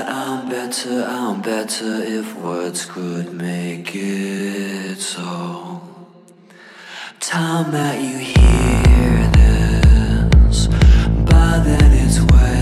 that I'm better, I'm better if words could make it so. Time that you hear this, by then it's way.